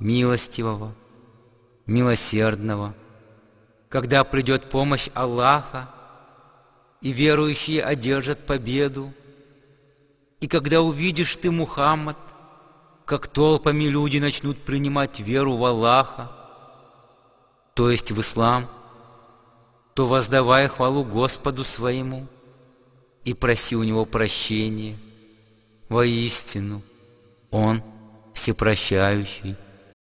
милостивого, милосердного, когда придет помощь Аллаха, и верующие одержат победу, и когда увидишь ты, Мухаммад, как толпами люди начнут принимать веру в Аллаха, то есть в ислам, то воздавай хвалу Господу своему и проси у Него прощения. Воистину, Он всепрощающий,